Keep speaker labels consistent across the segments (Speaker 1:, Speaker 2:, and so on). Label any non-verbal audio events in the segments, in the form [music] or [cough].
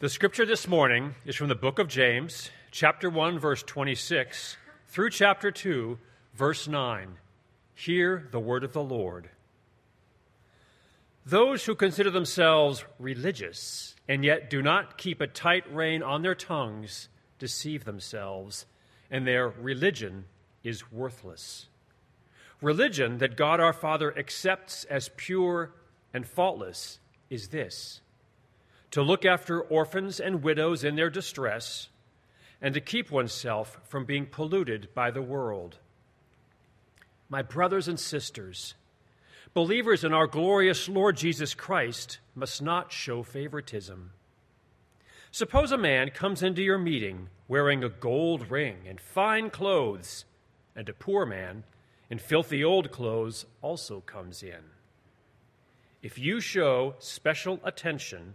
Speaker 1: The scripture this morning is from the book of James, chapter 1, verse 26, through chapter 2, verse 9. Hear the word of the Lord. Those who consider themselves religious and yet do not keep a tight rein on their tongues deceive themselves, and their religion is worthless. Religion that God our Father accepts as pure and faultless is this to look after orphans and widows in their distress, and to keep oneself from being polluted by the world. My brothers and sisters, believers in our glorious Lord Jesus Christ must not show favoritism. Suppose a man comes into your meeting wearing a gold ring and fine clothes, and a poor man in filthy old clothes also comes in. If you show special attention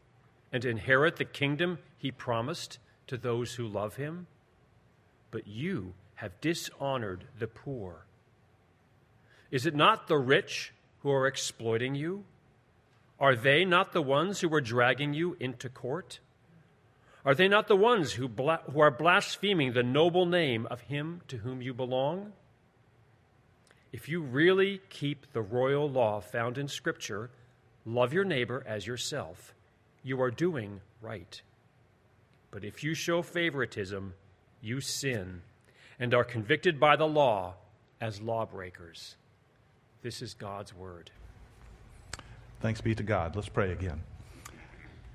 Speaker 1: And inherit the kingdom he promised to those who love him? But you have dishonored the poor. Is it not the rich who are exploiting you? Are they not the ones who are dragging you into court? Are they not the ones who, bla- who are blaspheming the noble name of him to whom you belong? If you really keep the royal law found in Scripture, love your neighbor as yourself you are doing right. But if you show favoritism, you sin and are convicted by the law as lawbreakers. This is God's word.
Speaker 2: Thanks be to God. Let's pray again.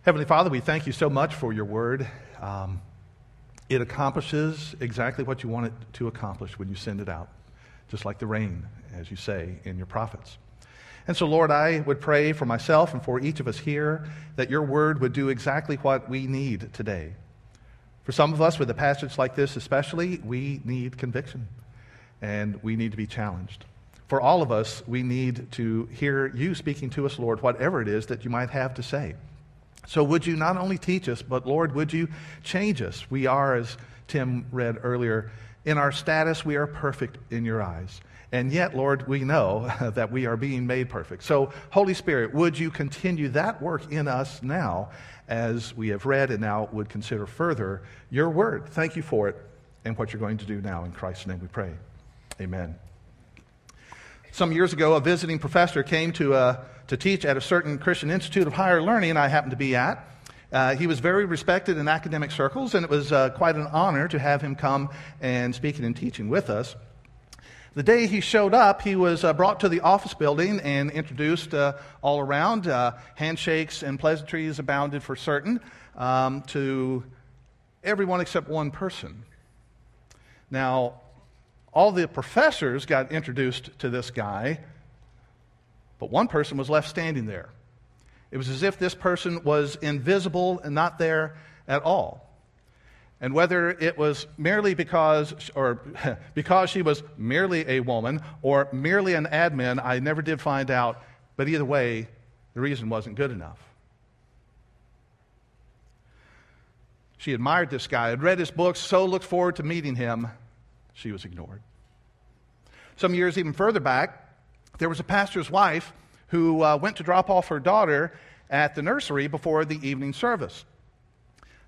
Speaker 2: Heavenly Father, we thank you so much for your word. Um, it accomplishes exactly what you want it to accomplish when you send it out, just like the rain, as you say in your prophets. And so, Lord, I would pray for myself and for each of us here that your word would do exactly what we need today. For some of us, with a passage like this especially, we need conviction and we need to be challenged. For all of us, we need to hear you speaking to us, Lord, whatever it is that you might have to say. So, would you not only teach us, but Lord, would you change us? We are, as Tim read earlier, in our status, we are perfect in your eyes. And yet, Lord, we know [laughs] that we are being made perfect. So, Holy Spirit, would you continue that work in us now as we have read and now would consider further your word? Thank you for it and what you're going to do now. In Christ's name we pray. Amen. Some years ago, a visiting professor came to, uh, to teach at a certain Christian Institute of Higher Learning I happened to be at. Uh, he was very respected in academic circles, and it was uh, quite an honor to have him come and speaking and teaching with us. The day he showed up, he was uh, brought to the office building and introduced uh, all around. Uh, handshakes and pleasantries abounded for certain um, to everyone except one person. Now, all the professors got introduced to this guy, but one person was left standing there. It was as if this person was invisible and not there at all. And whether it was merely because, or [laughs] because she was merely a woman or merely an admin, I never did find out. But either way, the reason wasn't good enough. She admired this guy, had read his books, so looked forward to meeting him. She was ignored. Some years even further back, there was a pastor's wife who uh, went to drop off her daughter at the nursery before the evening service.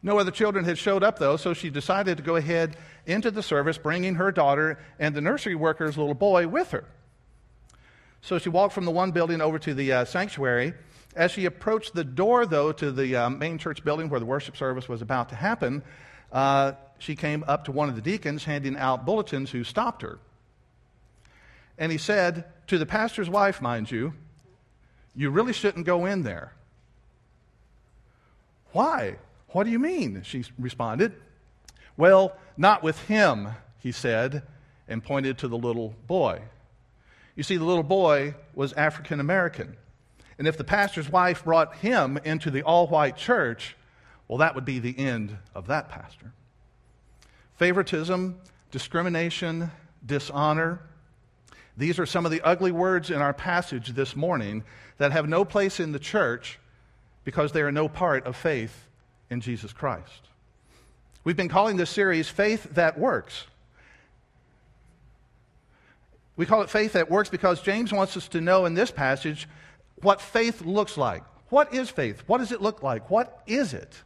Speaker 2: No other children had showed up, though, so she decided to go ahead into the service, bringing her daughter and the nursery worker's little boy with her. So she walked from the one building over to the uh, sanctuary. As she approached the door, though, to the uh, main church building where the worship service was about to happen, uh, she came up to one of the deacons handing out bulletins who stopped her. And he said, to the pastor's wife, mind you, you really shouldn't go in there. Why? What do you mean? She responded. Well, not with him, he said, and pointed to the little boy. You see, the little boy was African American. And if the pastor's wife brought him into the all white church, well, that would be the end of that pastor. Favoritism, discrimination, dishonor. These are some of the ugly words in our passage this morning that have no place in the church because they are no part of faith in Jesus Christ. We've been calling this series Faith That Works. We call it Faith That Works because James wants us to know in this passage what faith looks like. What is faith? What does it look like? What is it?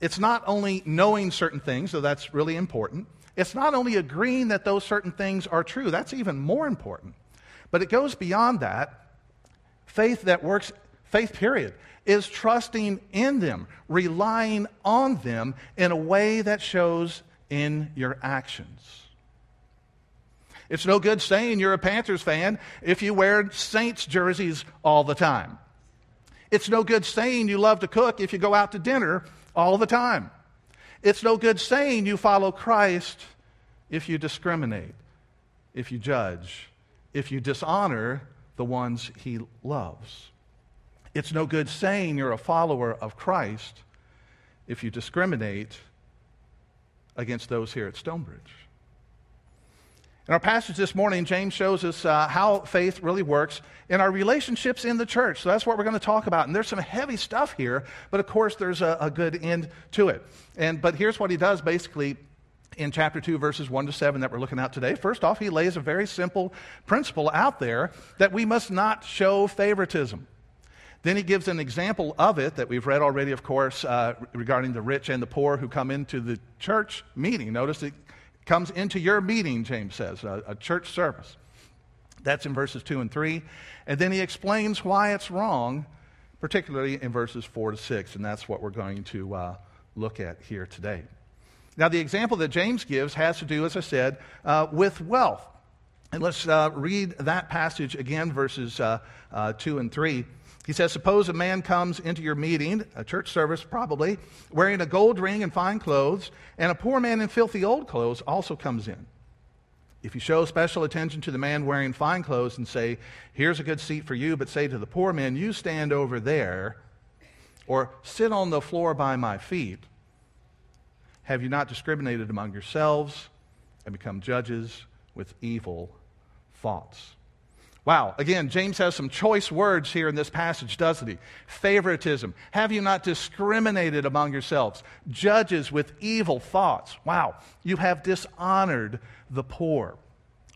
Speaker 2: It's not only knowing certain things, though that's really important. It's not only agreeing that those certain things are true, that's even more important. But it goes beyond that. Faith that works, faith, period, is trusting in them, relying on them in a way that shows in your actions. It's no good saying you're a Panthers fan if you wear Saints jerseys all the time. It's no good saying you love to cook if you go out to dinner all the time. It's no good saying you follow Christ if you discriminate, if you judge, if you dishonor the ones he loves. It's no good saying you're a follower of Christ if you discriminate against those here at Stonebridge. In our passage this morning, James shows us uh, how faith really works in our relationships in the church. So that's what we're going to talk about. And there's some heavy stuff here, but of course, there's a, a good end to it. And, but here's what he does basically in chapter 2, verses 1 to 7 that we're looking at today. First off, he lays a very simple principle out there that we must not show favoritism. Then he gives an example of it that we've read already, of course, uh, regarding the rich and the poor who come into the church meeting. Notice it comes into your meeting, James says, a, a church service. That's in verses 2 and 3. And then he explains why it's wrong, particularly in verses 4 to 6. And that's what we're going to uh, look at here today. Now, the example that James gives has to do, as I said, uh, with wealth. And let's uh, read that passage again, verses uh, uh, 2 and 3. He says, Suppose a man comes into your meeting, a church service probably, wearing a gold ring and fine clothes, and a poor man in filthy old clothes also comes in. If you show special attention to the man wearing fine clothes and say, Here's a good seat for you, but say to the poor man, You stand over there, or sit on the floor by my feet, have you not discriminated among yourselves and become judges with evil thoughts? Wow. Again, James has some choice words here in this passage, doesn't he? Favoritism. Have you not discriminated among yourselves? Judges with evil thoughts. Wow. You have dishonored the poor.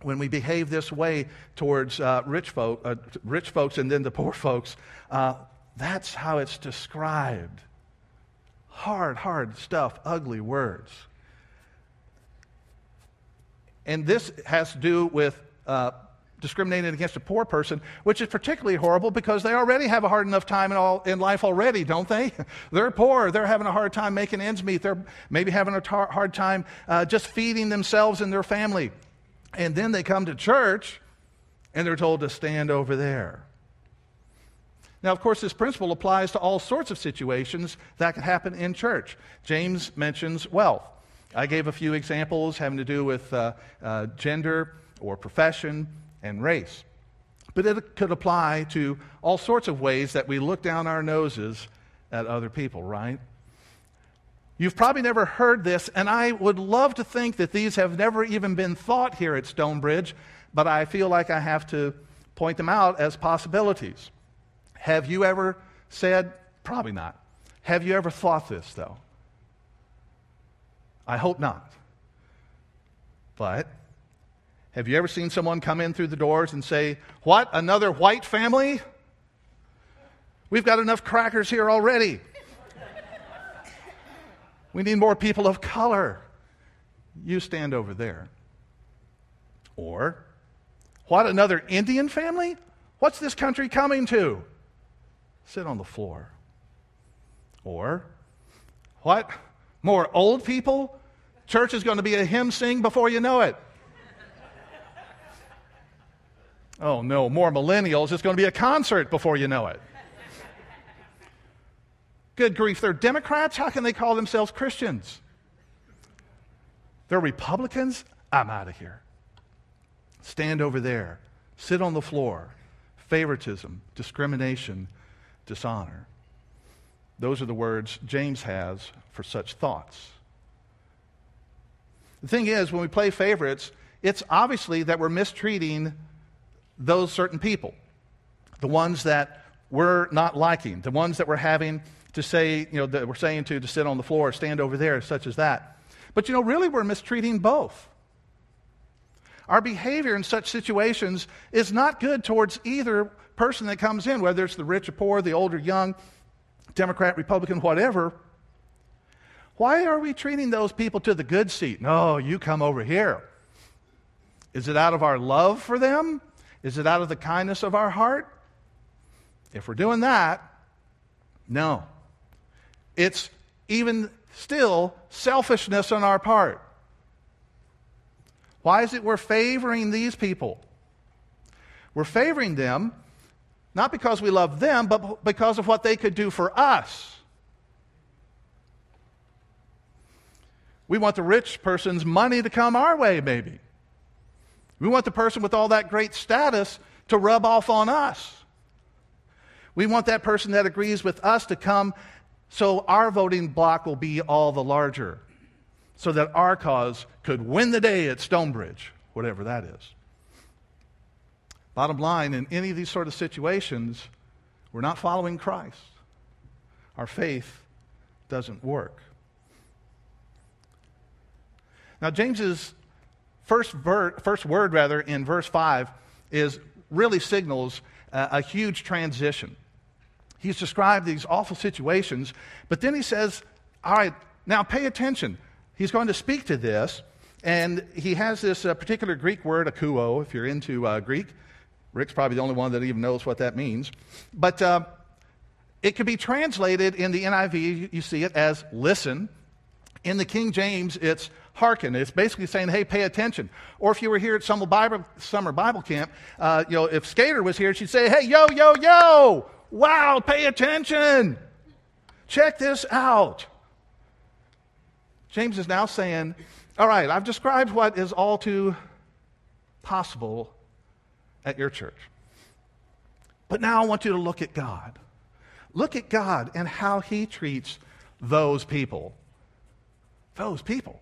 Speaker 2: When we behave this way towards uh, rich, folk, uh, rich folks and then the poor folks, uh, that's how it's described. Hard, hard stuff, ugly words. And this has to do with discriminating against a poor person, which is particularly horrible because they already have a hard enough time in, all, in life already, don't they? [laughs] they're poor. They're having a hard time making ends meet. They're maybe having a tar- hard time uh, just feeding themselves and their family. And then they come to church and they're told to stand over there. Now, of course, this principle applies to all sorts of situations that can happen in church. James mentions wealth. I gave a few examples having to do with uh, uh, gender or profession and race. But it could apply to all sorts of ways that we look down our noses at other people, right? You've probably never heard this, and I would love to think that these have never even been thought here at Stonebridge, but I feel like I have to point them out as possibilities. Have you ever said, probably not. Have you ever thought this, though? I hope not. But have you ever seen someone come in through the doors and say, What? Another white family? We've got enough crackers here already. we need more people of color. You stand over there. Or, What? Another Indian family? What's this country coming to? Sit on the floor. Or, What? More old people? Church is going to be a hymn sing before you know it. Oh no, more millennials. It's going to be a concert before you know it. Good grief, they're Democrats? How can they call themselves Christians? They're Republicans? I'm out of here. Stand over there. Sit on the floor. Favoritism, discrimination, dishonor. Those are the words James has for such thoughts. The thing is, when we play favorites, it's obviously that we're mistreating those certain people, the ones that we're not liking, the ones that we're having to say, you know, that we're saying to, to sit on the floor, stand over there, such as that. But you know, really, we're mistreating both. Our behavior in such situations is not good towards either person that comes in, whether it's the rich or poor, the old or young, Democrat, Republican, whatever. Why are we treating those people to the good seat? No, you come over here. Is it out of our love for them? Is it out of the kindness of our heart? If we're doing that, no. It's even still selfishness on our part. Why is it we're favoring these people? We're favoring them not because we love them, but because of what they could do for us. We want the rich person's money to come our way, maybe. We want the person with all that great status to rub off on us. We want that person that agrees with us to come so our voting block will be all the larger, so that our cause could win the day at Stonebridge, whatever that is. Bottom line, in any of these sort of situations, we're not following Christ. Our faith doesn't work. Now, James's first, ver- first word, rather, in verse 5 is really signals uh, a huge transition. He's described these awful situations, but then he says, All right, now pay attention. He's going to speak to this, and he has this uh, particular Greek word, akuo, if you're into uh, Greek. Rick's probably the only one that even knows what that means. But uh, it could be translated in the NIV, you see it as listen. In the King James, it's hearken. It's basically saying, hey, pay attention. Or if you were here at summer Bible, summer Bible camp, uh, you know, if Skater was here, she'd say, hey, yo, yo, yo, wow, pay attention. Check this out. James is now saying, all right, I've described what is all too possible at your church. But now I want you to look at God. Look at God and how he treats those people. Those people.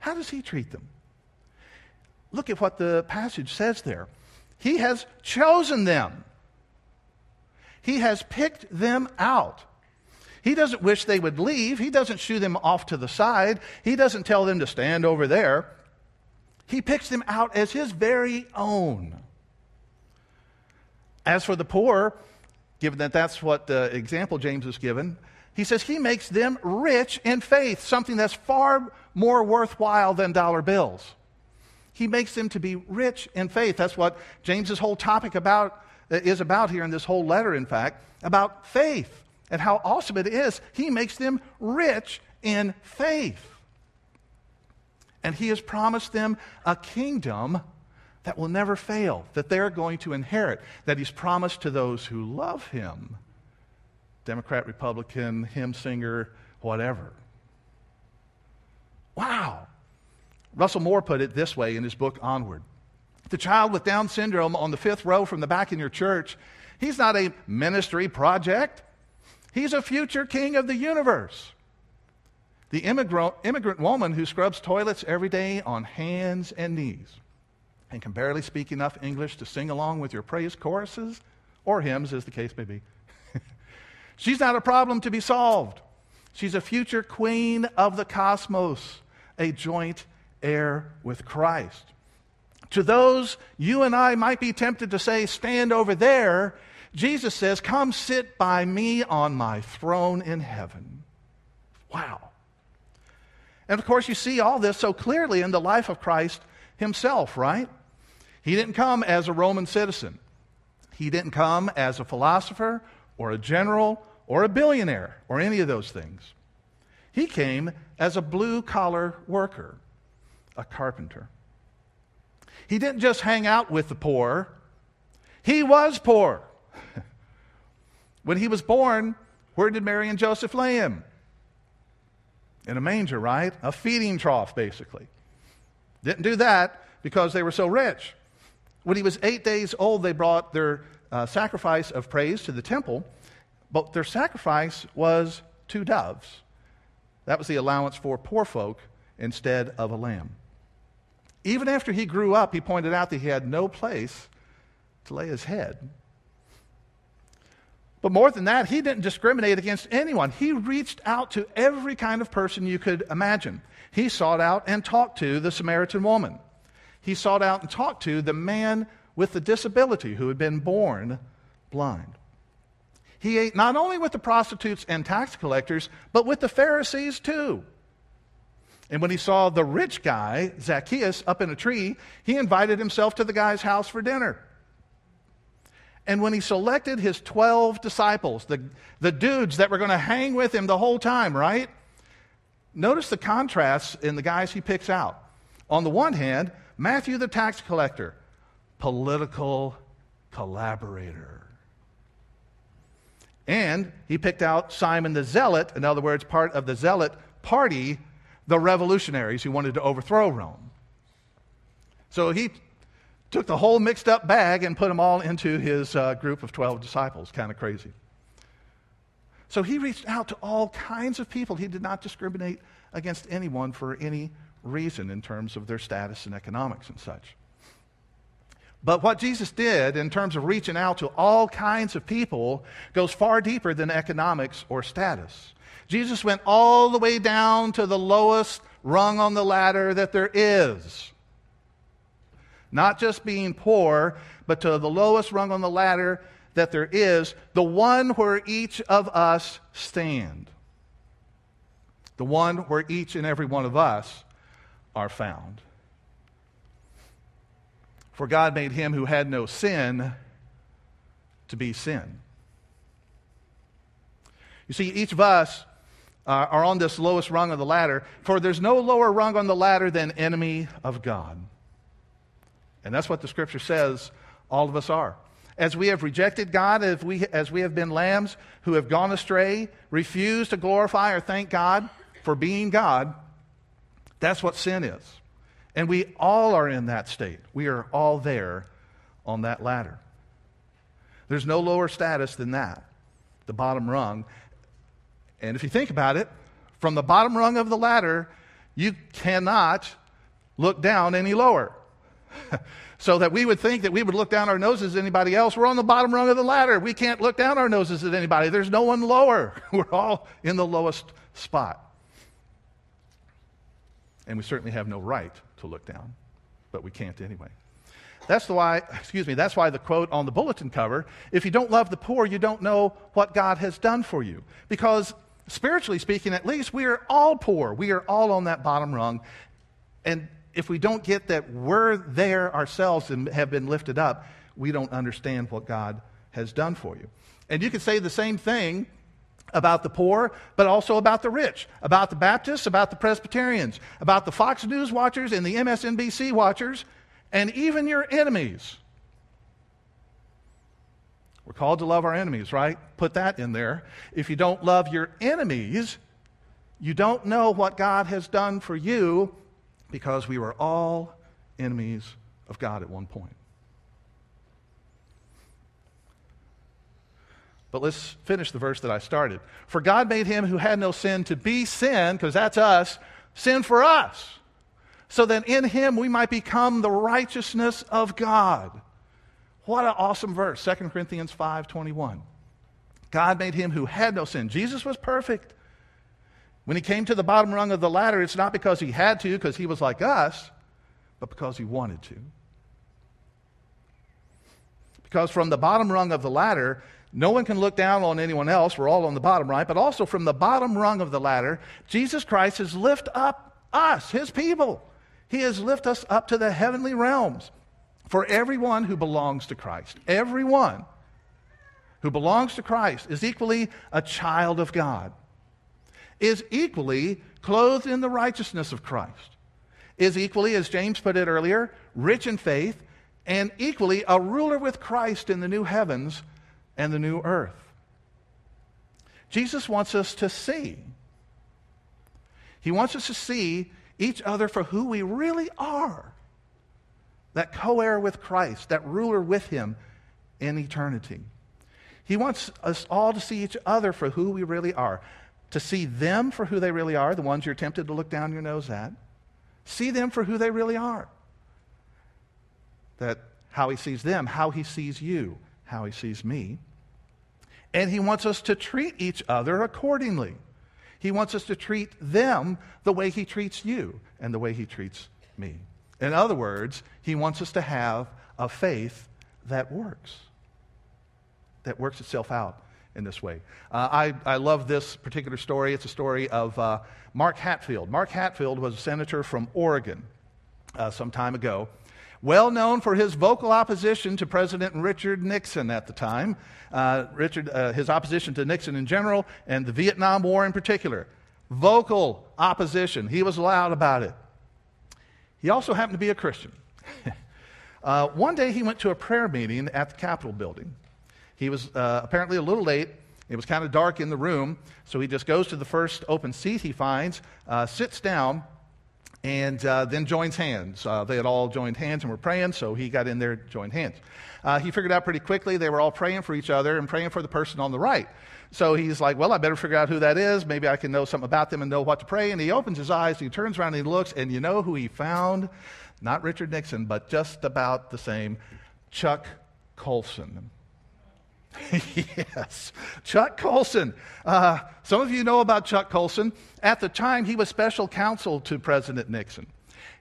Speaker 2: How does he treat them? Look at what the passage says there. He has chosen them, he has picked them out. He doesn't wish they would leave. He doesn't shoo them off to the side. He doesn't tell them to stand over there. He picks them out as his very own. As for the poor, given that that's what the example James has given, he says he makes them rich in faith, something that's far more worthwhile than dollar bills. He makes them to be rich in faith. That's what James's whole topic about uh, is about here in this whole letter, in fact, about faith and how awesome it is. He makes them rich in faith. And he has promised them a kingdom that will never fail, that they're going to inherit, that he's promised to those who love him. Democrat, Republican, hymn singer, whatever. Wow. Russell Moore put it this way in his book Onward. The child with Down syndrome on the fifth row from the back in your church, he's not a ministry project. He's a future king of the universe. The immigrant, immigrant woman who scrubs toilets every day on hands and knees and can barely speak enough English to sing along with your praise choruses or hymns, as the case may be. She's not a problem to be solved. She's a future queen of the cosmos, a joint heir with Christ. To those you and I might be tempted to say, stand over there, Jesus says, Come sit by me on my throne in heaven. Wow. And of course, you see all this so clearly in the life of Christ himself, right? He didn't come as a Roman citizen. He didn't come as a philosopher or a general or a billionaire or any of those things. He came as a blue collar worker, a carpenter. He didn't just hang out with the poor, he was poor. [laughs] when he was born, where did Mary and Joseph lay him? In a manger, right? A feeding trough, basically. Didn't do that because they were so rich. When he was eight days old, they brought their uh, sacrifice of praise to the temple, but their sacrifice was two doves. That was the allowance for poor folk instead of a lamb. Even after he grew up, he pointed out that he had no place to lay his head. But more than that, he didn't discriminate against anyone. He reached out to every kind of person you could imagine. He sought out and talked to the Samaritan woman. He sought out and talked to the man with the disability who had been born blind. He ate not only with the prostitutes and tax collectors, but with the Pharisees too. And when he saw the rich guy, Zacchaeus, up in a tree, he invited himself to the guy's house for dinner. And when he selected his 12 disciples, the, the dudes that were going to hang with him the whole time, right? Notice the contrasts in the guys he picks out. On the one hand, Matthew the tax collector, political collaborator. And he picked out Simon the Zealot, in other words, part of the Zealot party, the revolutionaries who wanted to overthrow Rome. So he took the whole mixed up bag and put them all into his uh, group of 12 disciples. Kind of crazy. So he reached out to all kinds of people. He did not discriminate against anyone for any reason in terms of their status and economics and such. But what Jesus did in terms of reaching out to all kinds of people goes far deeper than economics or status. Jesus went all the way down to the lowest rung on the ladder that there is. Not just being poor, but to the lowest rung on the ladder that there is, the one where each of us stand. The one where each and every one of us are found. For God made him who had no sin to be sin. You see, each of us uh, are on this lowest rung of the ladder, for there's no lower rung on the ladder than enemy of God. And that's what the scripture says all of us are. As we have rejected God, as we, as we have been lambs who have gone astray, refused to glorify or thank God for being God, that's what sin is. And we all are in that state. We are all there on that ladder. There's no lower status than that, the bottom rung. And if you think about it, from the bottom rung of the ladder, you cannot look down any lower. [laughs] so that we would think that we would look down our noses at anybody else. We're on the bottom rung of the ladder. We can't look down our noses at anybody. There's no one lower. [laughs] We're all in the lowest spot. And we certainly have no right to look down, but we can't anyway. That's why, [coughs] excuse me, that's why the quote on the bulletin cover, if you don't love the poor, you don't know what God has done for you. Because spiritually speaking, at least, we are all poor. We are all on that bottom rung. And if we don't get that we're there ourselves and have been lifted up, we don't understand what God has done for you. And you could say the same thing about the poor, but also about the rich, about the Baptists, about the Presbyterians, about the Fox News watchers and the MSNBC watchers, and even your enemies. We're called to love our enemies, right? Put that in there. If you don't love your enemies, you don't know what God has done for you because we were all enemies of God at one point. But let's finish the verse that I started. For God made him who had no sin to be sin, because that's us, sin for us, so that in him we might become the righteousness of God. What an awesome verse, 2 Corinthians 5:21. God made him who had no sin. Jesus was perfect. When he came to the bottom rung of the ladder, it's not because he had to, because he was like us, but because he wanted to. Because from the bottom rung of the ladder, no one can look down on anyone else. We're all on the bottom, right? But also from the bottom rung of the ladder, Jesus Christ has lifted up us, his people. He has lifted us up to the heavenly realms. For everyone who belongs to Christ, everyone who belongs to Christ is equally a child of God is equally clothed in the righteousness of Christ, is equally, as James put it earlier, rich in faith, and equally a ruler with Christ in the new heavens and the new earth. Jesus wants us to see. He wants us to see each other for who we really are. That co heir with Christ, that ruler with Him in eternity. He wants us all to see each other for who we really are to see them for who they really are, the ones you're tempted to look down your nose at. See them for who they really are. That how he sees them, how he sees you, how he sees me. And he wants us to treat each other accordingly. He wants us to treat them the way he treats you and the way he treats me. In other words, he wants us to have a faith that works, that works itself out in this way. Uh, I, I love this particular story. It's a story of uh, Mark Hatfield. Mark Hatfield was a senator from Oregon uh, some time ago, well known for his vocal opposition to President Richard Nixon at the time. Uh, Richard, uh, his opposition to Nixon in general and the Vietnam War in particular. Vocal opposition. He was loud about it. He also happened to be a Christian. [laughs] Uh, one day he went to a prayer meeting at the Capitol building. He was uh, apparently a little late. It was kind of dark in the room, so he just goes to the first open seat he finds, uh, sits down, and uh, then joins hands. Uh, they had all joined hands and were praying, so he got in there, joined hands. Uh, he figured out pretty quickly they were all praying for each other and praying for the person on the right. So he's like, Well, I better figure out who that is. Maybe I can know something about them and know what to pray. And he opens his eyes, he turns around and he looks, and you know who he found? Not Richard Nixon, but just about the same Chuck Colson. [laughs] yes, Chuck Colson. Uh, some of you know about Chuck Colson. At the time, he was special counsel to President Nixon.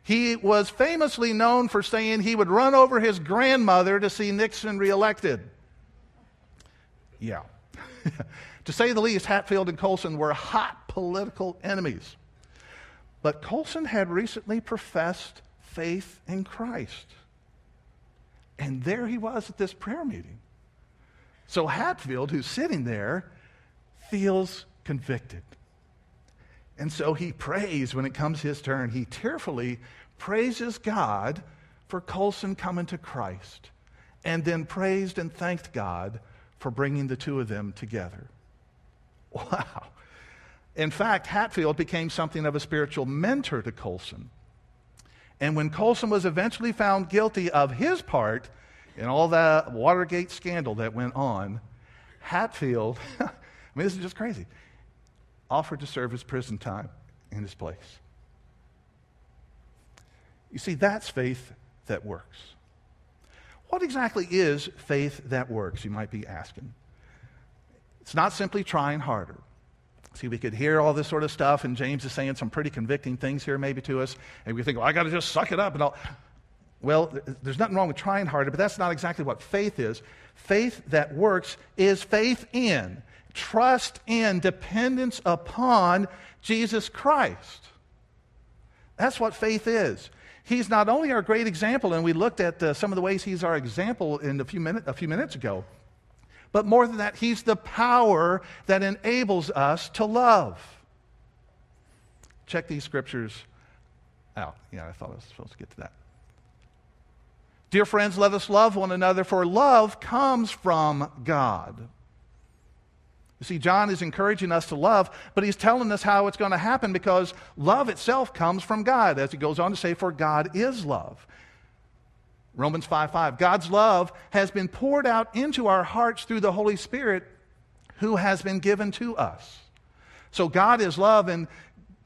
Speaker 2: He was famously known for saying he would run over his grandmother to see Nixon reelected. Yeah. [laughs] to say the least, Hatfield and Colson were hot political enemies. But Colson had recently professed faith in Christ. And there he was at this prayer meeting. So Hatfield, who's sitting there, feels convicted. And so he prays when it comes his turn. He tearfully praises God for Colson coming to Christ, and then praised and thanked God for bringing the two of them together. [laughs] Wow. In fact, Hatfield became something of a spiritual mentor to Colson. And when Colson was eventually found guilty of his part and all that Watergate scandal that went on, Hatfield, [laughs] I mean, this is just crazy, offered to serve his prison time in his place. You see, that's faith that works. What exactly is faith that works, you might be asking? It's not simply trying harder. See, we could hear all this sort of stuff, and James is saying some pretty convicting things here, maybe to us, and we think, well, I got to just suck it up and all. Well, there's nothing wrong with trying harder, but that's not exactly what faith is. Faith that works is faith in, trust in, dependence upon Jesus Christ. That's what faith is. He's not only our great example, and we looked at uh, some of the ways he's our example in a few, minute, a few minutes ago, but more than that, he's the power that enables us to love. Check these scriptures out. Yeah, I thought I was supposed to get to that. Dear friends, let us love one another, for love comes from God. You see, John is encouraging us to love, but he's telling us how it's going to happen because love itself comes from God, as he goes on to say, for God is love. Romans 5 5. God's love has been poured out into our hearts through the Holy Spirit who has been given to us. So God is love, and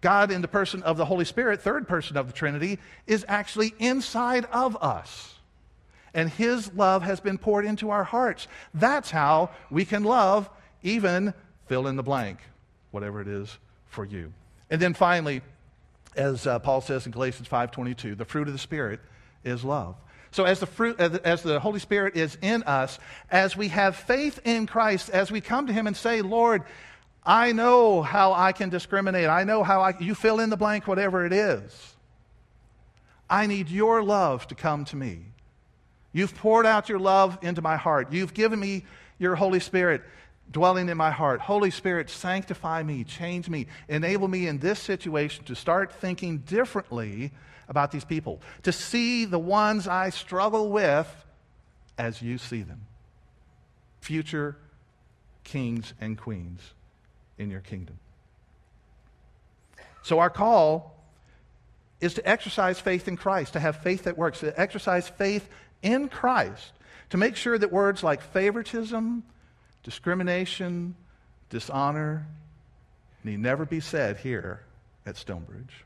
Speaker 2: God, in the person of the Holy Spirit, third person of the Trinity, is actually inside of us and His love has been poured into our hearts. That's how we can love, even fill in the blank, whatever it is for you. And then finally, as uh, Paul says in Galatians 5:22, the fruit of the Spirit is love. So as the fruit, as the Holy Spirit is in us, as we have faith in Christ, as we come to Him and say, Lord, I know how I can discriminate. I know how I, you fill in the blank, whatever it is. I need your love to come to me. You've poured out your love into my heart. You've given me your Holy Spirit dwelling in my heart. Holy Spirit, sanctify me, change me, enable me in this situation to start thinking differently about these people, to see the ones I struggle with as you see them. Future kings and queens in your kingdom. So, our call is to exercise faith in Christ, to have faith that works, to exercise faith in Christ to make sure that words like favoritism, discrimination, dishonor, need never be said here at Stonebridge.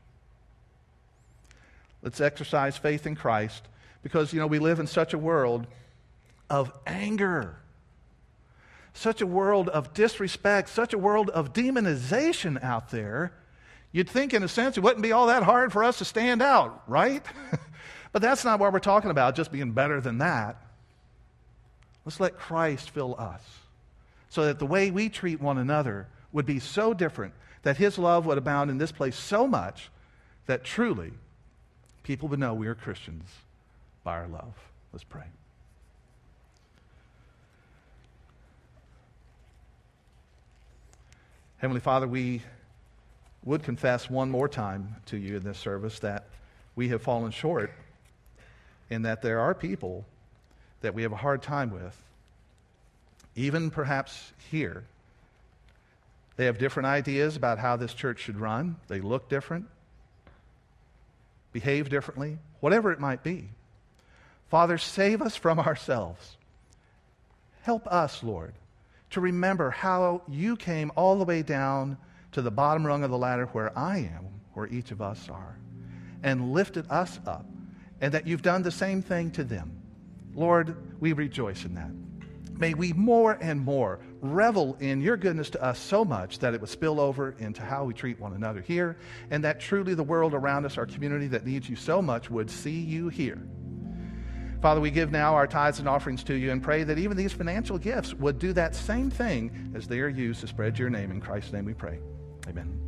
Speaker 2: Let's exercise faith in Christ because, you know, we live in such a world of anger, such a world of disrespect, such a world of demonization out there. You'd think, in a sense, it wouldn't be all that hard for us to stand out, right? [laughs] but that's not what we're talking about, just being better than that. Let's let Christ fill us so that the way we treat one another would be so different that his love would abound in this place so much that truly people would know we are Christians by our love. Let's pray. Heavenly Father, we would confess one more time to you in this service that we have fallen short and that there are people that we have a hard time with, even perhaps here. They have different ideas about how this church should run, they look different, behave differently, whatever it might be. Father, save us from [laughs] ourselves. Help us, Lord, to remember how you came all the way down to the bottom rung of the ladder where I am, where each of us are, and lifted us up, and that you've done the same thing to them. Lord, we rejoice in that. May we more and more revel in your goodness to us so much that it would spill over into how we treat one another here, and that truly the world around us, our community that needs you so much, would see you here. Father, we give now our tithes and offerings to you and pray that even these financial gifts would do that same thing as they are used to spread your name. In Christ's name we pray. Amen.